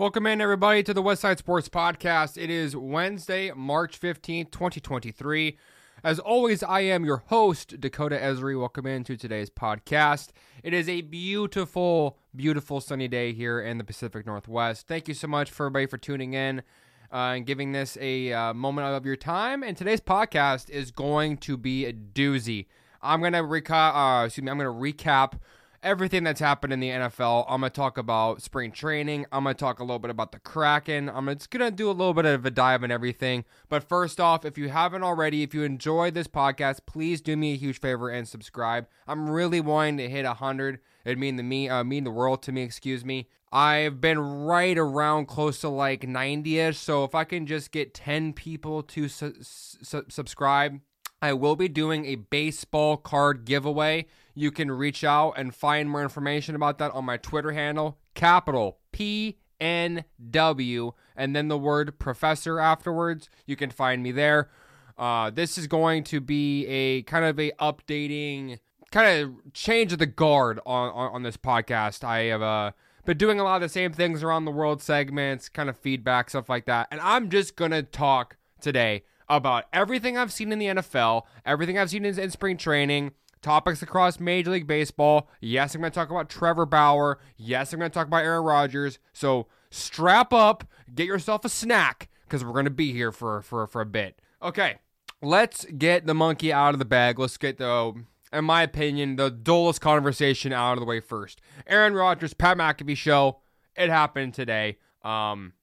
Welcome in, everybody, to the West Side Sports Podcast. It is Wednesday, March 15th, 2023. As always, I am your host, Dakota Esri. Welcome into today's podcast. It is a beautiful, beautiful sunny day here in the Pacific Northwest. Thank you so much for everybody for tuning in uh, and giving this a uh, moment of your time. And today's podcast is going to be a doozy. I'm gonna recap. Uh, excuse me. I'm gonna recap everything that's happened in the NFL. I'm going to talk about spring training. I'm going to talk a little bit about the Kraken. I'm just going to do a little bit of a dive and everything. But first off, if you haven't already, if you enjoyed this podcast, please do me a huge favor and subscribe. I'm really wanting to hit 100. It'd mean the me uh, mean the world to me, excuse me. I've been right around close to like 90ish, so if I can just get 10 people to su- su- subscribe, I will be doing a baseball card giveaway. You can reach out and find more information about that on my Twitter handle, capital P N W, and then the word professor afterwards. You can find me there. Uh, this is going to be a kind of a updating, kind of change of the guard on, on, on this podcast. I have uh, been doing a lot of the same things around the world segments, kind of feedback, stuff like that. And I'm just going to talk today about everything I've seen in the NFL, everything I've seen in, in spring training, topics across Major League Baseball. Yes, I'm going to talk about Trevor Bauer. Yes, I'm going to talk about Aaron Rodgers. So strap up, get yourself a snack because we're going to be here for, for, for a bit. Okay, let's get the monkey out of the bag. Let's get the, in my opinion, the dullest conversation out of the way first. Aaron Rodgers, Pat McAfee show. It happened today. Um,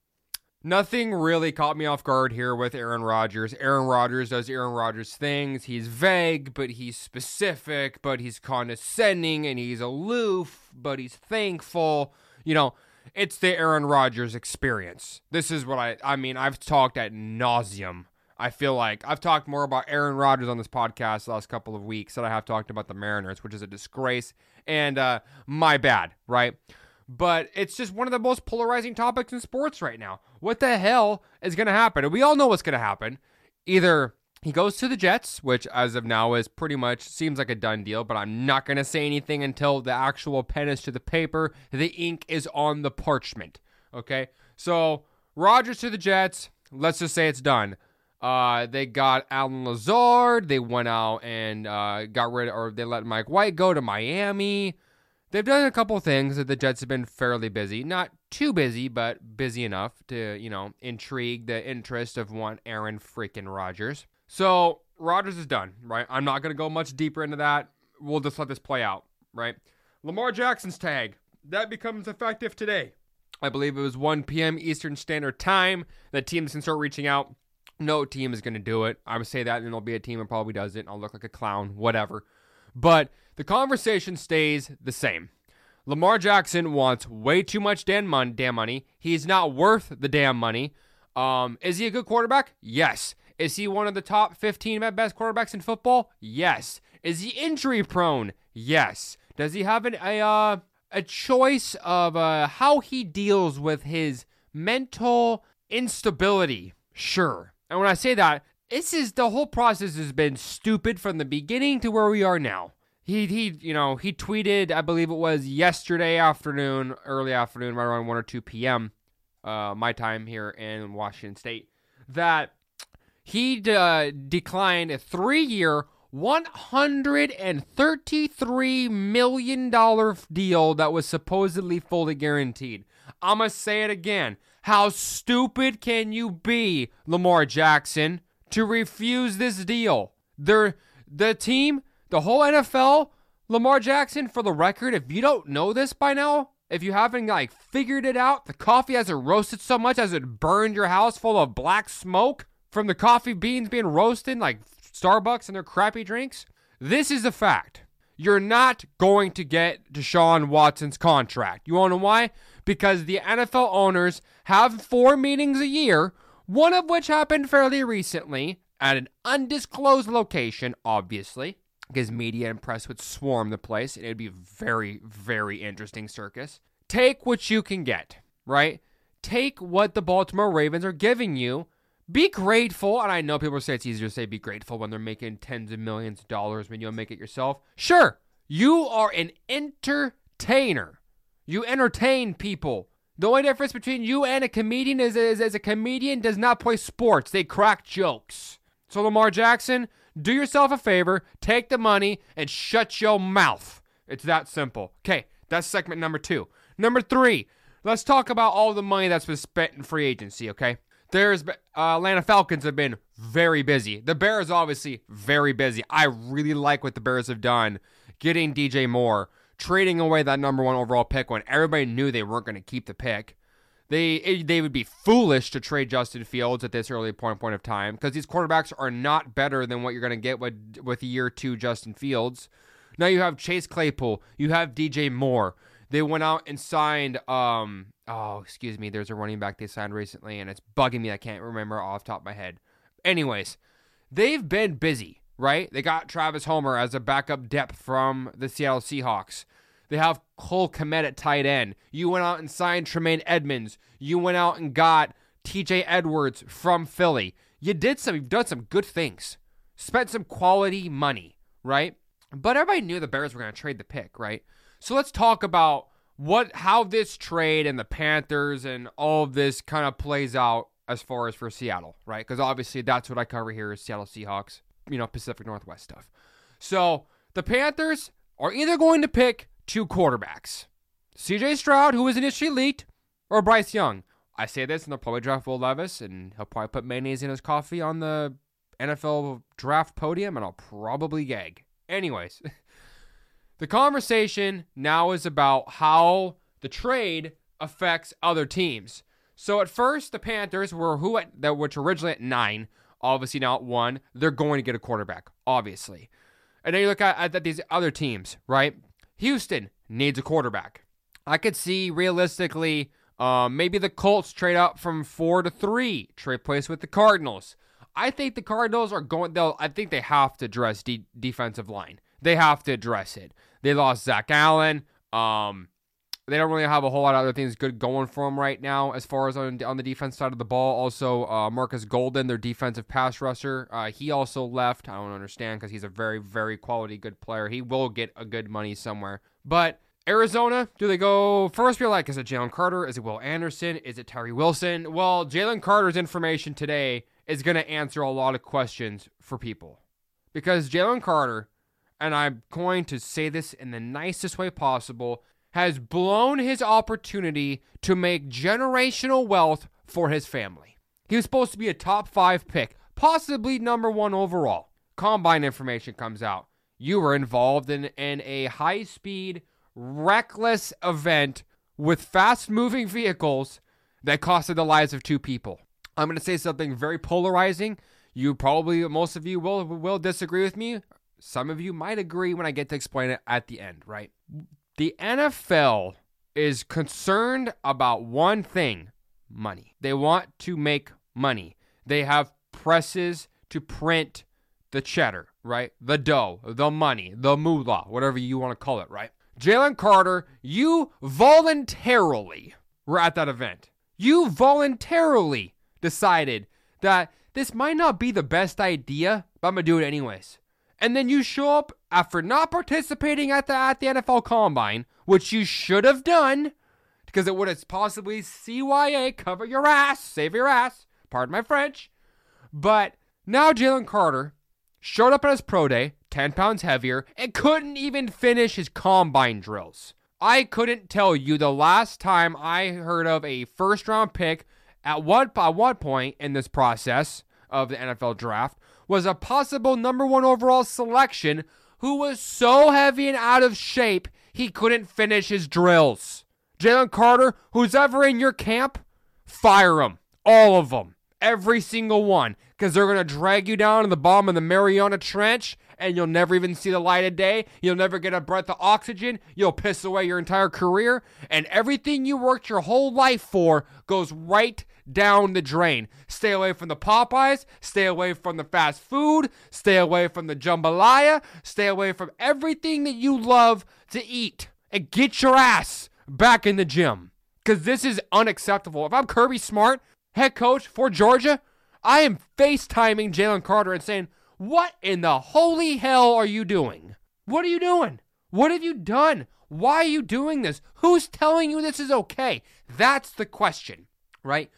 Nothing really caught me off guard here with Aaron Rodgers. Aaron Rodgers does Aaron Rodgers things. He's vague, but he's specific, but he's condescending and he's aloof, but he's thankful. You know, it's the Aaron Rodgers experience. This is what I I mean, I've talked at nauseum. I feel like I've talked more about Aaron Rodgers on this podcast the last couple of weeks than I have talked about the Mariners, which is a disgrace and uh my bad, right? But it's just one of the most polarizing topics in sports right now. What the hell is going to happen? And we all know what's going to happen. Either he goes to the Jets, which as of now is pretty much seems like a done deal, but I'm not going to say anything until the actual pen is to the paper, the ink is on the parchment. Okay? So, Rodgers to the Jets, let's just say it's done. Uh, they got Allen Lazard. They went out and uh, got rid, of, or they let Mike White go to Miami. They've done a couple things that the Jets have been fairly busy. Not too busy, but busy enough to, you know, intrigue the interest of one Aaron freaking Rodgers. So Rodgers is done, right? I'm not going to go much deeper into that. We'll just let this play out, right? Lamar Jackson's tag, that becomes effective today. I believe it was 1 p.m. Eastern Standard Time that teams can start reaching out. No team is going to do it. I would say that, and there'll be a team that probably does it. And I'll look like a clown, whatever. But the conversation stays the same. Lamar Jackson wants way too much damn money. He's not worth the damn money. Um, is he a good quarterback? Yes. Is he one of the top 15 best quarterbacks in football? Yes. Is he injury prone? Yes. Does he have an, a uh, a choice of uh, how he deals with his mental instability? Sure. And when I say that, this is the whole process has been stupid from the beginning to where we are now he he you know he tweeted I believe it was yesterday afternoon, early afternoon, right around one or two p.m. Uh, my time here in Washington State, that he uh, declined a three-year, one hundred and thirty-three million dollar deal that was supposedly fully guaranteed. I'm gonna say it again. How stupid can you be, Lamar Jackson, to refuse this deal? They're, the team the whole NFL, Lamar Jackson, for the record, if you don't know this by now, if you haven't like figured it out, the coffee hasn't roasted so much as it burned your house full of black smoke from the coffee beans being roasted like Starbucks and their crappy drinks. This is a fact. You're not going to get Deshaun Watson's contract. You want to know why? Because the NFL owners have four meetings a year, one of which happened fairly recently at an undisclosed location, obviously because media and press would swarm the place and it'd be a very, very interesting circus. Take what you can get, right? Take what the Baltimore Ravens are giving you. Be grateful, and I know people say it's easier to say be grateful when they're making tens of millions of dollars when you make it yourself. Sure, you are an entertainer. You entertain people. The only difference between you and a comedian is, is, is a comedian does not play sports. They crack jokes. So Lamar Jackson, do yourself a favor, take the money, and shut your mouth. It's that simple. Okay, that's segment number two. Number three, let's talk about all the money that's been spent in free agency, okay? There's uh, Atlanta Falcons have been very busy. The Bears obviously very busy. I really like what the Bears have done, getting DJ Moore, trading away that number one overall pick when everybody knew they weren't going to keep the pick. They they would be foolish to trade Justin Fields at this early point point of time because these quarterbacks are not better than what you're going to get with with year two Justin Fields. Now you have Chase Claypool, you have DJ Moore. They went out and signed um oh excuse me, there's a running back they signed recently and it's bugging me I can't remember off top of my head. Anyways, they've been busy, right? They got Travis Homer as a backup depth from the Seattle Seahawks. They have Cole Kmet at tight end. You went out and signed Tremaine Edmunds. You went out and got TJ Edwards from Philly. You did some, you've done some good things. Spent some quality money, right? But everybody knew the Bears were going to trade the pick, right? So let's talk about what how this trade and the Panthers and all of this kind of plays out as far as for Seattle, right? Because obviously that's what I cover here is Seattle Seahawks, you know, Pacific Northwest stuff. So the Panthers are either going to pick two quarterbacks CJ Stroud, who was initially leaked, or Bryce Young. I say this, and they'll probably draft Will Levis, and he'll probably put mayonnaise in his coffee on the NFL draft podium, and I'll probably gag. Anyways, the conversation now is about how the trade affects other teams. So at first, the Panthers were who at which originally at nine, obviously not one. They're going to get a quarterback, obviously. And then you look at, at these other teams, right? Houston needs a quarterback. I could see realistically, uh, maybe the Colts trade up from four to three, trade place with the Cardinals. I think the Cardinals are going. They'll. I think they have to address de- defensive line. They have to address it. They lost Zach Allen. Um, they don't really have a whole lot of other things good going for them right now as far as on, on the defense side of the ball. Also, uh, Marcus Golden, their defensive pass rusher, uh, he also left. I don't understand because he's a very, very quality good player. He will get a good money somewhere. But Arizona, do they go first? You're like, is it Jalen Carter? Is it Will Anderson? Is it Tyree Wilson? Well, Jalen Carter's information today is going to answer a lot of questions for people because Jalen Carter, and I'm going to say this in the nicest way possible, has blown his opportunity to make generational wealth for his family. He was supposed to be a top five pick, possibly number one overall. Combine information comes out. You were involved in, in a high speed, reckless event with fast moving vehicles that costed the lives of two people. I'm going to say something very polarizing. You probably, most of you will will disagree with me. Some of you might agree when I get to explain it at the end, right? The NFL is concerned about one thing money. They want to make money. They have presses to print the cheddar, right? The dough, the money, the moolah, whatever you want to call it, right? Jalen Carter, you voluntarily were at that event. You voluntarily decided that this might not be the best idea, but I'm going to do it anyways and then you show up after not participating at the at the NFL Combine, which you should have done, because it would have possibly CYA cover your ass, save your ass. Pardon my French. But now Jalen Carter showed up at his pro day, 10 pounds heavier, and couldn't even finish his combine drills. I couldn't tell you the last time I heard of a first round pick at what at what point in this process of the NFL draft was a possible number one overall selection who was so heavy and out of shape he couldn't finish his drills. Jalen Carter, who's ever in your camp, fire them. All of them. Every single one. Because they're going to drag you down to the bottom of the Mariana Trench and you'll never even see the light of day. You'll never get a breath of oxygen. You'll piss away your entire career. And everything you worked your whole life for goes right down the drain. Stay away from the Popeyes. Stay away from the fast food. Stay away from the jambalaya. Stay away from everything that you love to eat. And get your ass back in the gym. Because this is unacceptable. If I'm Kirby Smart, head coach for Georgia, I am FaceTiming Jalen Carter and saying, What in the holy hell are you doing? What are you doing? What have you done? Why are you doing this? Who's telling you this is okay? That's the question, right?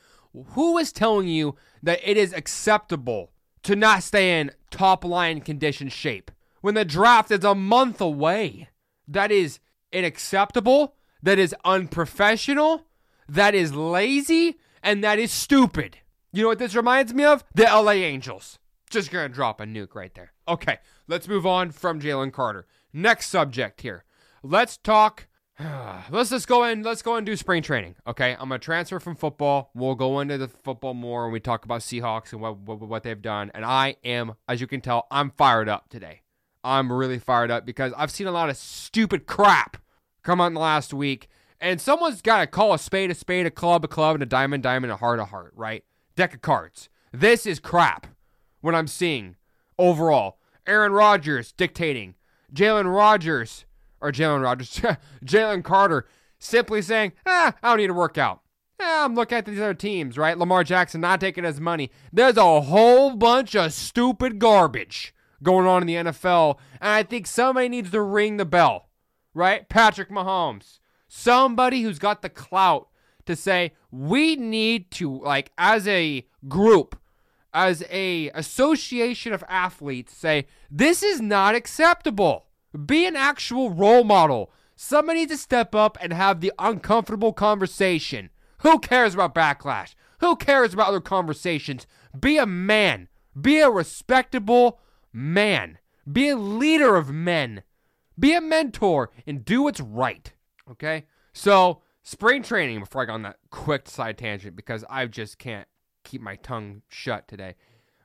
Who is telling you that it is acceptable to not stay in top line condition shape when the draft is a month away? That is unacceptable. That is unprofessional. That is lazy. And that is stupid. You know what this reminds me of? The LA Angels. Just gonna drop a nuke right there. Okay, let's move on from Jalen Carter. Next subject here. Let's talk. let's just go in. Let's go and do spring training. Okay, I'm gonna transfer from football. We'll go into the football more when we talk about Seahawks and what, what what they've done. And I am, as you can tell, I'm fired up today. I'm really fired up because I've seen a lot of stupid crap come out in the last week. And someone's got to call a spade a spade, a club a club, and a diamond diamond, a heart a heart, right? Deck of cards. This is crap what I'm seeing overall. Aaron Rodgers dictating. Jalen Rodgers, or Jalen Rodgers, Jalen Carter simply saying, ah, I don't need to work out. Eh, I'm looking at these other teams, right? Lamar Jackson not taking his money. There's a whole bunch of stupid garbage going on in the NFL, and I think somebody needs to ring the bell, right? Patrick Mahomes, somebody who's got the clout to say we need to, like, as a group, as a association of athletes say this is not acceptable. Be an actual role model. Somebody needs to step up and have the uncomfortable conversation. Who cares about backlash? Who cares about other conversations? Be a man. Be a respectable man. Be a leader of men. Be a mentor and do what's right. Okay? So spring training before i go on that quick side tangent because i just can't keep my tongue shut today.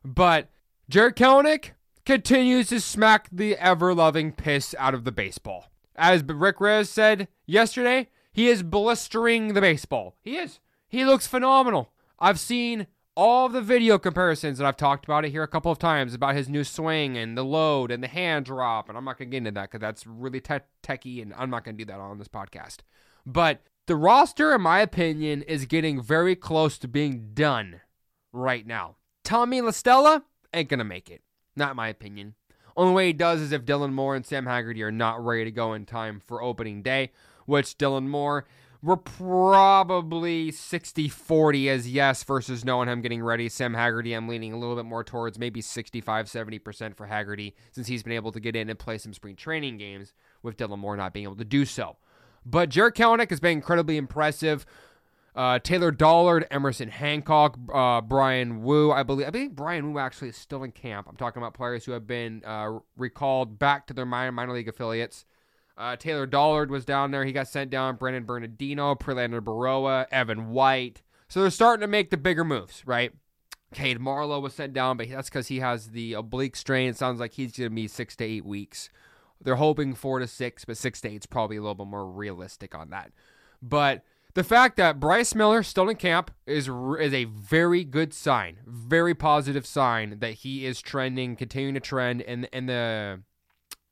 But Jarred Kelenic continues to smack the ever loving piss out of the baseball. As Rick Reyes said yesterday, he is blistering the baseball. He is. He looks phenomenal. I've seen all the video comparisons and I've talked about it here a couple of times about his new swing and the load and the hand drop. And I'm not going to get into that because that's really te- and I'm not going to do that on this podcast. But the roster, in my opinion, is getting very close to being done right now. Tommy La Stella ain't gonna make it. Not my opinion. Only way he does is if Dylan Moore and Sam Haggerty are not ready to go in time for opening day, which Dylan Moore, we're probably 60 40 as yes versus no on him getting ready. Sam Haggerty, I'm leaning a little bit more towards maybe 65 70% for Haggerty since he's been able to get in and play some spring training games with Dylan Moore not being able to do so. But Jarred Kelenic has been incredibly impressive. Uh, Taylor Dollard, Emerson Hancock, uh, Bryan Woo. I believe I think Bryan Woo actually is still in camp. I'm talking about players who have been uh, recalled back to their minor, minor league affiliates. Uh, Taylor Dollard was down there. He got sent down. Brandon Bernardino, Prelander Berroa, Evan White. So they're starting to make the bigger moves, right? Cade Marlowe was sent down, but that's because he has the oblique strain. It sounds like he's going to be six to eight weeks. They're hoping four to six, but six to eight is probably a little bit more realistic on that. But the fact that Bryce Miller still in camp is is a very good sign, very positive sign that he is trending, continuing to trend in in the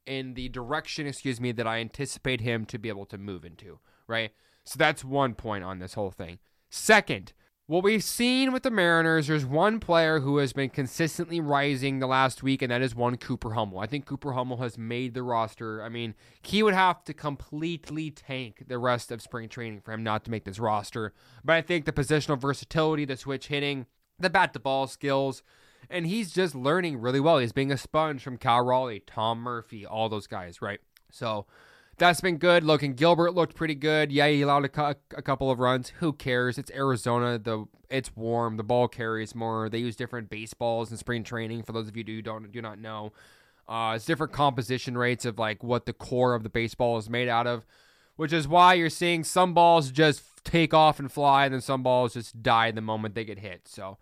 in the direction, excuse me, that I anticipate him to be able to move into. Right. So that's one point on this whole thing. Second, what we've seen with the Mariners, there's one player who has been consistently rising the last week, and that is one Cooper Hummel. I think Cooper Hummel has made the roster. I mean, he would have to completely tank the rest of spring training for him not to make this roster. But I think the positional versatility, the switch hitting, the bat to ball skills, and he's just learning really well. He's being a sponge from Cal Raleigh, Tom Murphy, all those guys, right? So that's been good. Logan Gilbert looked pretty good. Yeah, he allowed a, cu- a, couple of runs. Who cares? It's Arizona. The it's warm. The ball carries more. They use different baseballs in spring training. For those of you who don't do not know, uh, it's different composition rates of like what the core of the baseball is made out of, which is why you're seeing some balls just take off and fly, and then some balls just die the moment they get hit. So.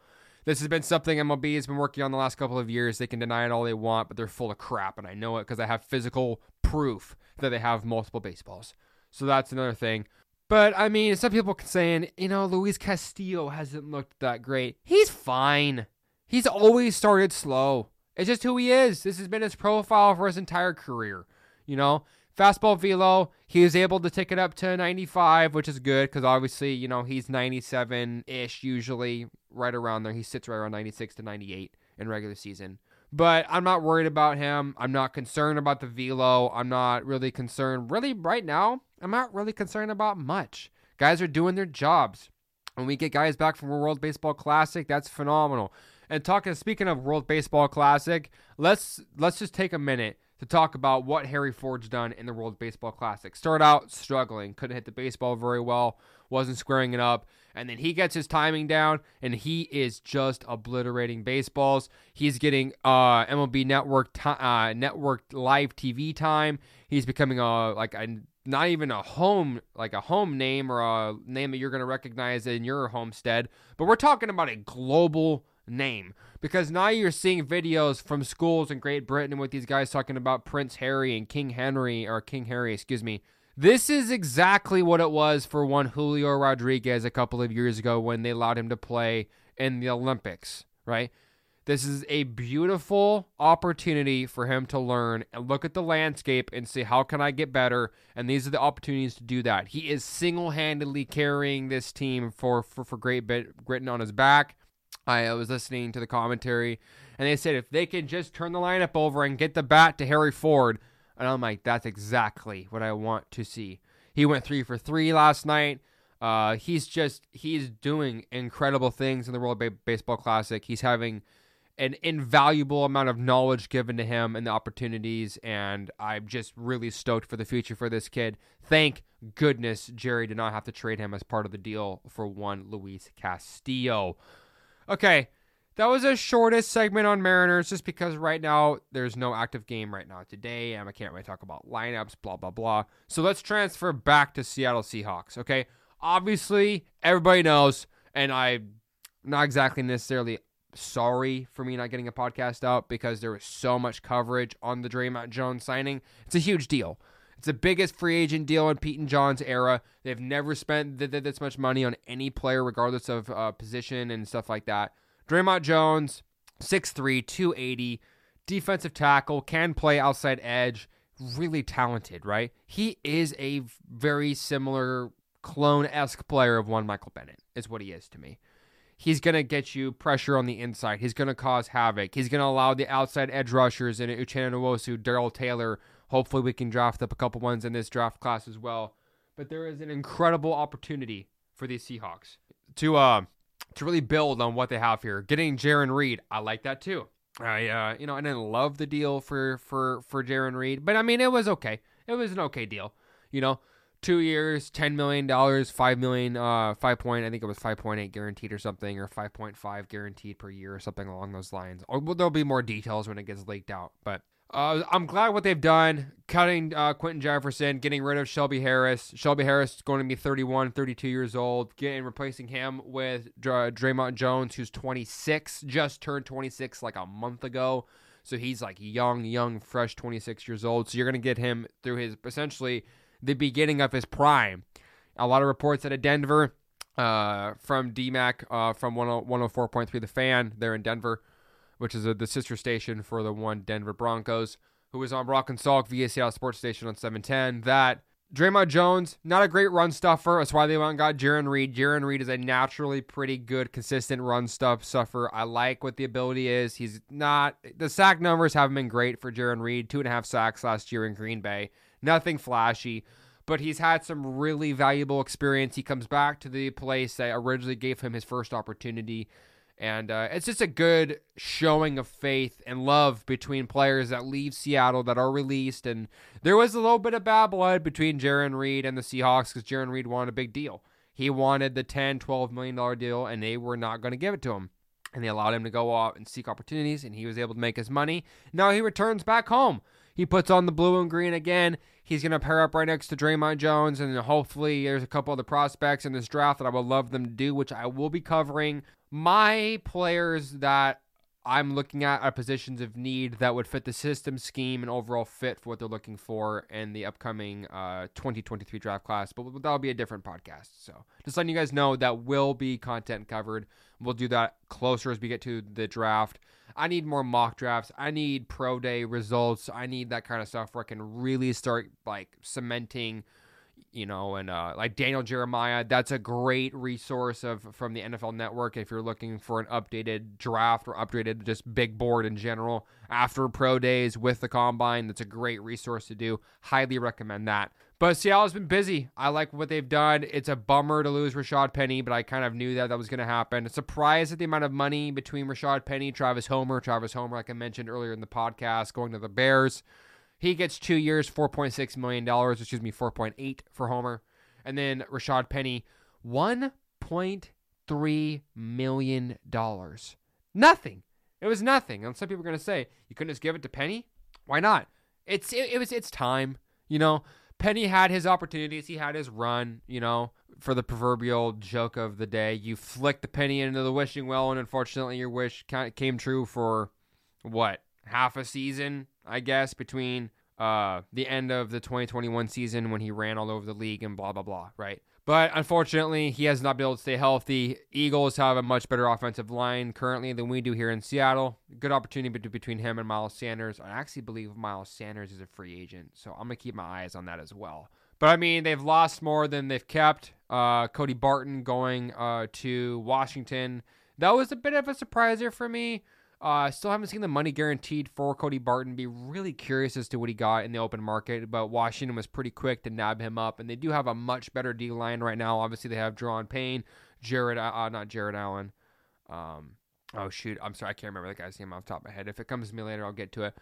This has been something MLB has been working on the last couple of years. They can deny it all they want, but they're full of crap, and I know it because I have physical proof that they have multiple baseballs. So that's another thing. But I mean, some people can saying, you know, Luis Castillo hasn't looked that great. He's fine. He's always started slow. It's just who he is. This has been his profile for his entire career. You know, fastball velo, he was able to take it up to 95, which is good because obviously, you know, he's 97 ish usually, right around there. He sits right around 96 to 98 in regular season. But I'm not worried about him. I'm not concerned about the velo. I'm not really concerned. Really, right now, I'm not really concerned about much. Guys are doing their jobs. When we get guys back from World Baseball Classic, that's phenomenal. And talking, speaking of World Baseball Classic, let's let's just take a minute to talk about what Harry Ford's done in the World Baseball Classic. Start out struggling, couldn't hit the baseball very well, wasn't squaring it up, and then he gets his timing down, and he is just obliterating baseballs. He's getting uh, MLB Network uh, Network live TV time. He's becoming a like a not even a home like a home name or a name that you're going to recognize in your homestead, but we're talking about a global name because now you're seeing videos from schools in Great Britain with these guys talking about Prince Harry and King Henry or King Harry, excuse me. This is exactly what it was for one Julio Rodriguez a couple of years ago when they allowed him to play in the Olympics, right? This is a beautiful opportunity for him to learn and look at the landscape and say, how can I get better? And these are the opportunities to do that. He is single handedly carrying this team for, for, for Great Britain on his back. I was listening to the commentary, and they said if they can just turn the lineup over and get the bat to Harry Ford, and I'm like, that's exactly what I want to see. He went three for three last night. Uh, he's just he's doing incredible things in the World Baseball Classic. He's having an invaluable amount of knowledge given to him and the opportunities, and I'm just really stoked for the future for this kid. Thank goodness Jerry did not have to trade him as part of the deal for one Luis Castillo. Okay, that was the shortest segment on Mariners just because right now there's no active game right now today, and I can't really talk about lineups, blah, blah, blah. So let's transfer back to Seattle Seahawks, okay? Obviously, everybody knows, and I'm not exactly necessarily sorry for me not getting a podcast out because there was so much coverage on the Dre'Mont Jones signing. It's a huge deal. It's the biggest free agent deal in Pete and John's era. They've never spent th- th- this much money on any player, regardless of uh, position and stuff like that. Dre'Mont Jones, 6'3, 280, defensive tackle, can play outside edge, really talented, right? He is a very similar clone esque player of one Michael Bennett, is what he is to me. He's going to get you pressure on the inside. He's going to cause havoc. He's going to allow the outside edge rushers in Uchenna Nwosu, Darrell Taylor, Hopefully, we can draft up a couple ones in this draft class as well. But there is an incredible opportunity for these Seahawks to uh to really build on what they have here. Getting Jarran Reed, I like that too. I uh you know I didn't love the deal for for for Jarran Reed, but I mean it was okay. It was an okay deal. You know, two years, ten million dollars, five million, uh, five point. I think it was five point eight guaranteed or something, or five point five guaranteed per year or something along those lines. Or well, there'll be more details when it gets leaked out, but uh, I'm glad what they've done, cutting uh, Quinton Jefferson, getting rid of Shelby Harris. Shelby Harris is going to be 31, 32 years old, getting replacing him with Dr- Dre'Mont Jones, who's 26, just turned 26 like a month ago. So he's like young, young, fresh 26 years old. So you're going to get him through his essentially the beginning of his prime. A lot of reports out of Denver uh, from DMAC uh, from 104.3 The Fan. They're in Denver which is a, the sister station for the one Denver Broncos, who was on Brock and Salk via Seattle Sports Station on 710, that Dre'Mont Jones, not a great run stuffer. That's why they went and got Jarran Reed. Jarran Reed is a naturally pretty good, consistent run stuff stuffer. I like what the ability is. He's not the sack numbers haven't been great for Jarran Reed. Two and a half sacks last year in Green Bay. Nothing flashy, but he's had some really valuable experience. He comes back to the place that originally gave him his first opportunity. And uh, it's just a good showing of faith and love between players that leave Seattle that are released. And there was a little bit of bad blood between Jarran Reed and the Seahawks because Jarran Reed wanted a big deal. He wanted the 10, 12 million dollar deal, and they were not going to give it to him. And they allowed him to go out and seek opportunities, and he was able to make his money. Now he returns back home. He puts on the blue and green again. He's going to pair up right next to Dre'Mont Jones, and hopefully there's a couple other prospects in this draft that I would love them to do, which I will be covering my players that I'm looking at are positions of need that would fit the system scheme and overall fit for what they're looking for in the upcoming uh, 2023 draft class. But that'll be a different podcast. So just letting you guys know that will be content covered. We'll do that closer as we get to the draft. I need more mock drafts. I need pro day results. I need that kind of stuff where I can really start like cementing you know, and uh, like Daniel Jeremiah. That's a great resource of from the NFL Network if you're looking for an updated draft or updated just big board in general after pro days with the combine. That's a great resource to do. Highly recommend that. But Seattle's been busy. I like what they've done. It's a bummer to lose Rashad Penny, but I kind of knew that that was going to happen. Surprised at the amount of money between Rashad Penny, Travis Homer, Travis Homer, like I mentioned earlier in the podcast, going to the Bears. He gets two years, $4.6 million, excuse me, 4.8 for Homer. And then Rashad Penny, $1.3 million. Nothing. It was nothing. And some people are going to say, you couldn't just give it to Penny? Why not? It's it, it was it's time. You know, Penny had his opportunities. He had his run, you know, for the proverbial joke of the day. You flick the penny into the wishing well, and unfortunately, your wish came true for what? Half a season, I guess, between uh, the end of the 2021 season when he ran all over the league and blah, blah, blah, right? But unfortunately, he has not been able to stay healthy. Eagles have a much better offensive line currently than we do here in Seattle. Good opportunity between him and Miles Sanders. I actually believe Miles Sanders is a free agent, so I'm going to keep my eyes on that as well. But I mean, they've lost more than they've kept. Uh, Cody Barton going uh, to Washington. That was a bit of a surpriser for me. Uh, still haven't seen the money guaranteed for Cody Barton. Be really curious as to what he got in the open market, but Washington was pretty quick to nab him up, and they do have a much better D line right now. Obviously, they have Daron Payne, Jared, uh, uh, not Jared Allen. Um, oh shoot, I'm sorry, I can't remember the guy's name off the top of my head. If it comes to me later, I'll get to it.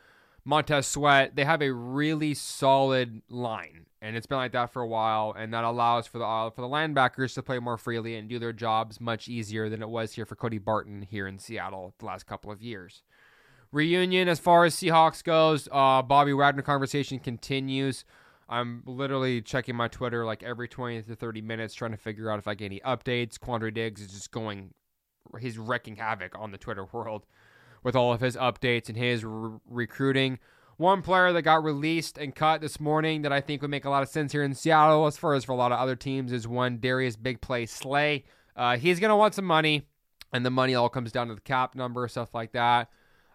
Montez Sweat, they have a really solid line, and it's been like that for a while, and that allows for the uh, for the linebackers to play more freely and do their jobs much easier than it was here for Cody Barton here in Seattle the last couple of years. Reunion as far as Seahawks goes, uh, Bobby Wagner conversation continues. I'm literally checking my Twitter like every 20 to 30 minutes trying to figure out if I get any updates. Quandre Diggs is just going, he's wrecking havoc on the Twitter world with all of his updates and his re- recruiting. One player that got released and cut this morning that I think would make a lot of sense here in Seattle, as far as for a lot of other teams, is one Darius Big Play Slay. Uh, he's going to want some money, and the money all comes down to the cap number, stuff like that.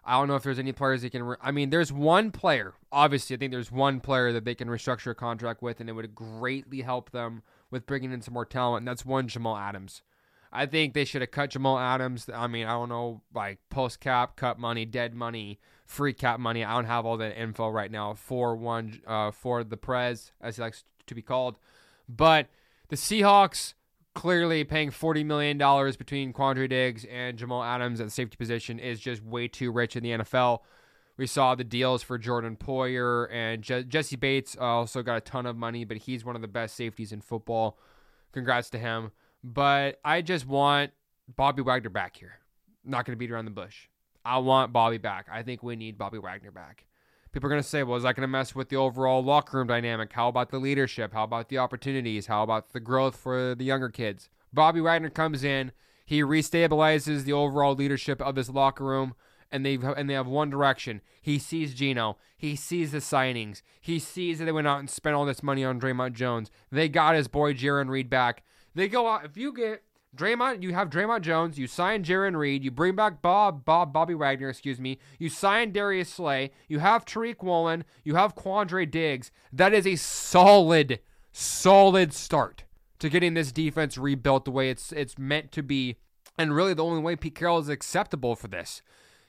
I don't know if there's any players they can. Re- I mean, there's one player. Obviously, I think there's one player that they can restructure a contract with, and it would greatly help them with bringing in some more talent, and that's one Jamal Adams. I think they should have cut Jamal Adams. I mean, I don't know, like post cap, cut money, dead money, free cap money. I don't have all that info right now for one uh, for the Prez, as he likes to be called. But the Seahawks clearly paying forty million dollars between Quandre Diggs and Jamal Adams at the safety position is just way too rich in the NFL. We saw the deals for Jordan Poyer and Je- Jessie Bates also got a ton of money, but he's one of the best safeties in football. Congrats to him. But I just want Bobby Wagner back here. not going to beat around the bush. I want Bobby back. I think we need Bobby Wagner back. People are going to say, well, is that going to mess with the overall locker room dynamic? How about the leadership? How about the opportunities? How about the growth for the younger kids? Bobby Wagner comes in. He restabilizes the overall leadership of this locker room and they and they have one direction. He sees Geno. He sees the signings. He sees that they went out and spent all this money on Dre'Mont Jones. They got his boy Jarran Reed back. They go out if you get Dre'Mont, you have Dre'Mont Jones, you sign Jarran Reed, you bring back Bob Bob Bobby Wagner, excuse me, you sign Darius Slay, you have Tariq Woolen, you have Quandre Diggs. That is a solid, solid start to getting this defense rebuilt the way it's it's meant to be. And really the only way Pete Carroll is acceptable for this.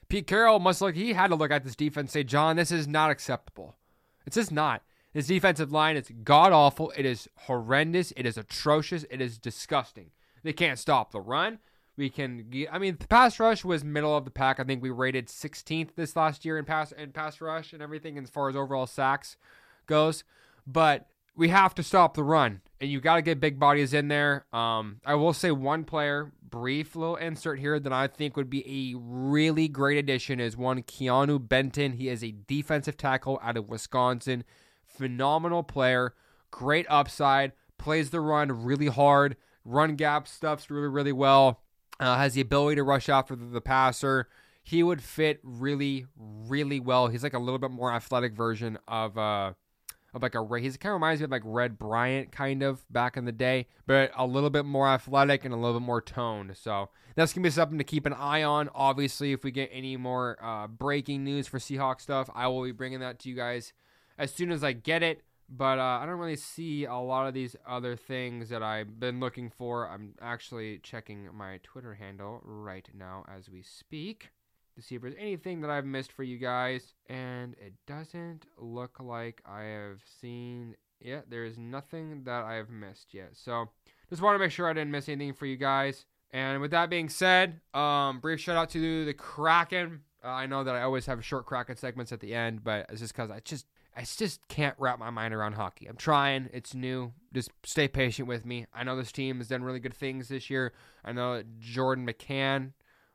Pete Carroll must look he had to look at this defense say, John, this is not acceptable. It's just not. This defensive line is god awful. It is horrendous. It is atrocious. It is disgusting. They can't stop the run. We can. I mean, the pass rush was middle of the pack. I think we rated 16th this last year in pass and pass rush and everything as far as overall sacks goes. But we have to stop the run, and you got to get big bodies in there. Um, I will say one player, brief little insert here that I think would be a really great addition is one Keanu Benton. He is a defensive tackle out of Wisconsin phenomenal player, great upside, plays the run really hard, run gap stuffs really, really well, uh, has the ability to rush after the, the passer. He would fit really, really well. He's like a little bit more athletic version of uh of like a Ray. he kind of reminds me of like Red Bryant kind of back in the day, but a little bit more athletic and a little bit more toned. So that's gonna be something to keep an eye on. Obviously, if we get any more uh, breaking news for Seahawks stuff, I will be bringing that to you guys as soon as I get it. But uh, I don't really see a lot of these other things that I've been looking for. I'm actually checking my Twitter handle right now as we speak to see if there's anything that I've missed for you guys. And it doesn't look like I have seen it. There is nothing that I have missed yet. So just want to make sure I didn't miss anything for you guys. And with that being said, um, brief shout out to the Kraken. Uh, I know that I always have short Kraken segments at the end, but it's just because I just I just can't wrap my mind around hockey. I'm trying. It's new. Just stay patient with me. I know this team has done really good things this year. I know Jordan McCann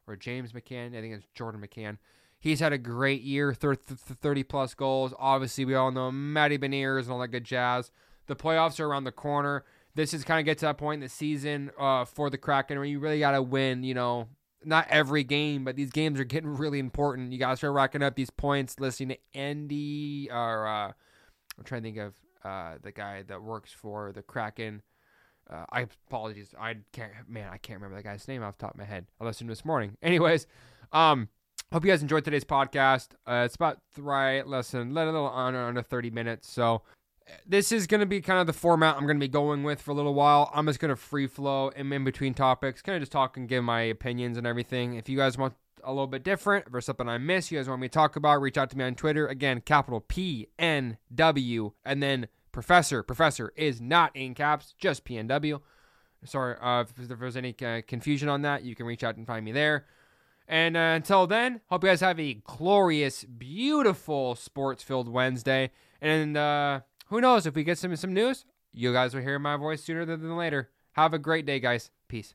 or James McCann. I think it's Jordan McCann. He's had a great year, 30 plus goals. Obviously, we all know Matty Beniers and all that good jazz. The playoffs are around the corner. This is kind of get to that point in the season uh, for the Kraken where you really got to win, you know, not every game, but these games are getting really important. You guys start racking up these points. Listening to Andy, or uh, I'm trying to think of uh, the guy that works for the Kraken. Uh, I apologize. I can't. Man, I can't remember that guy's name off the top of my head. I listened to this morning. Anyways, um, hope you guys enjoyed today's podcast. Uh, it's about right less than a little under under 30 minutes. So this is going to be kind of the format I'm going to be going with for a little while. I'm just going to free flow in, between topics, kind of just talk and give my opinions and everything. If you guys want a little bit different, or something I miss, you guys want me to talk about, reach out to me on Twitter. Again, capital P N W, and then Professor. Professor is not in caps, just P N W. Sorry uh, if, if there's any uh, confusion on that, you can reach out and find me there. And uh, until then, hope you guys have a glorious, beautiful sports filled Wednesday. And, uh, who knows if we get some some news, you guys will hear my voice sooner than later. Have a great day, guys. Peace.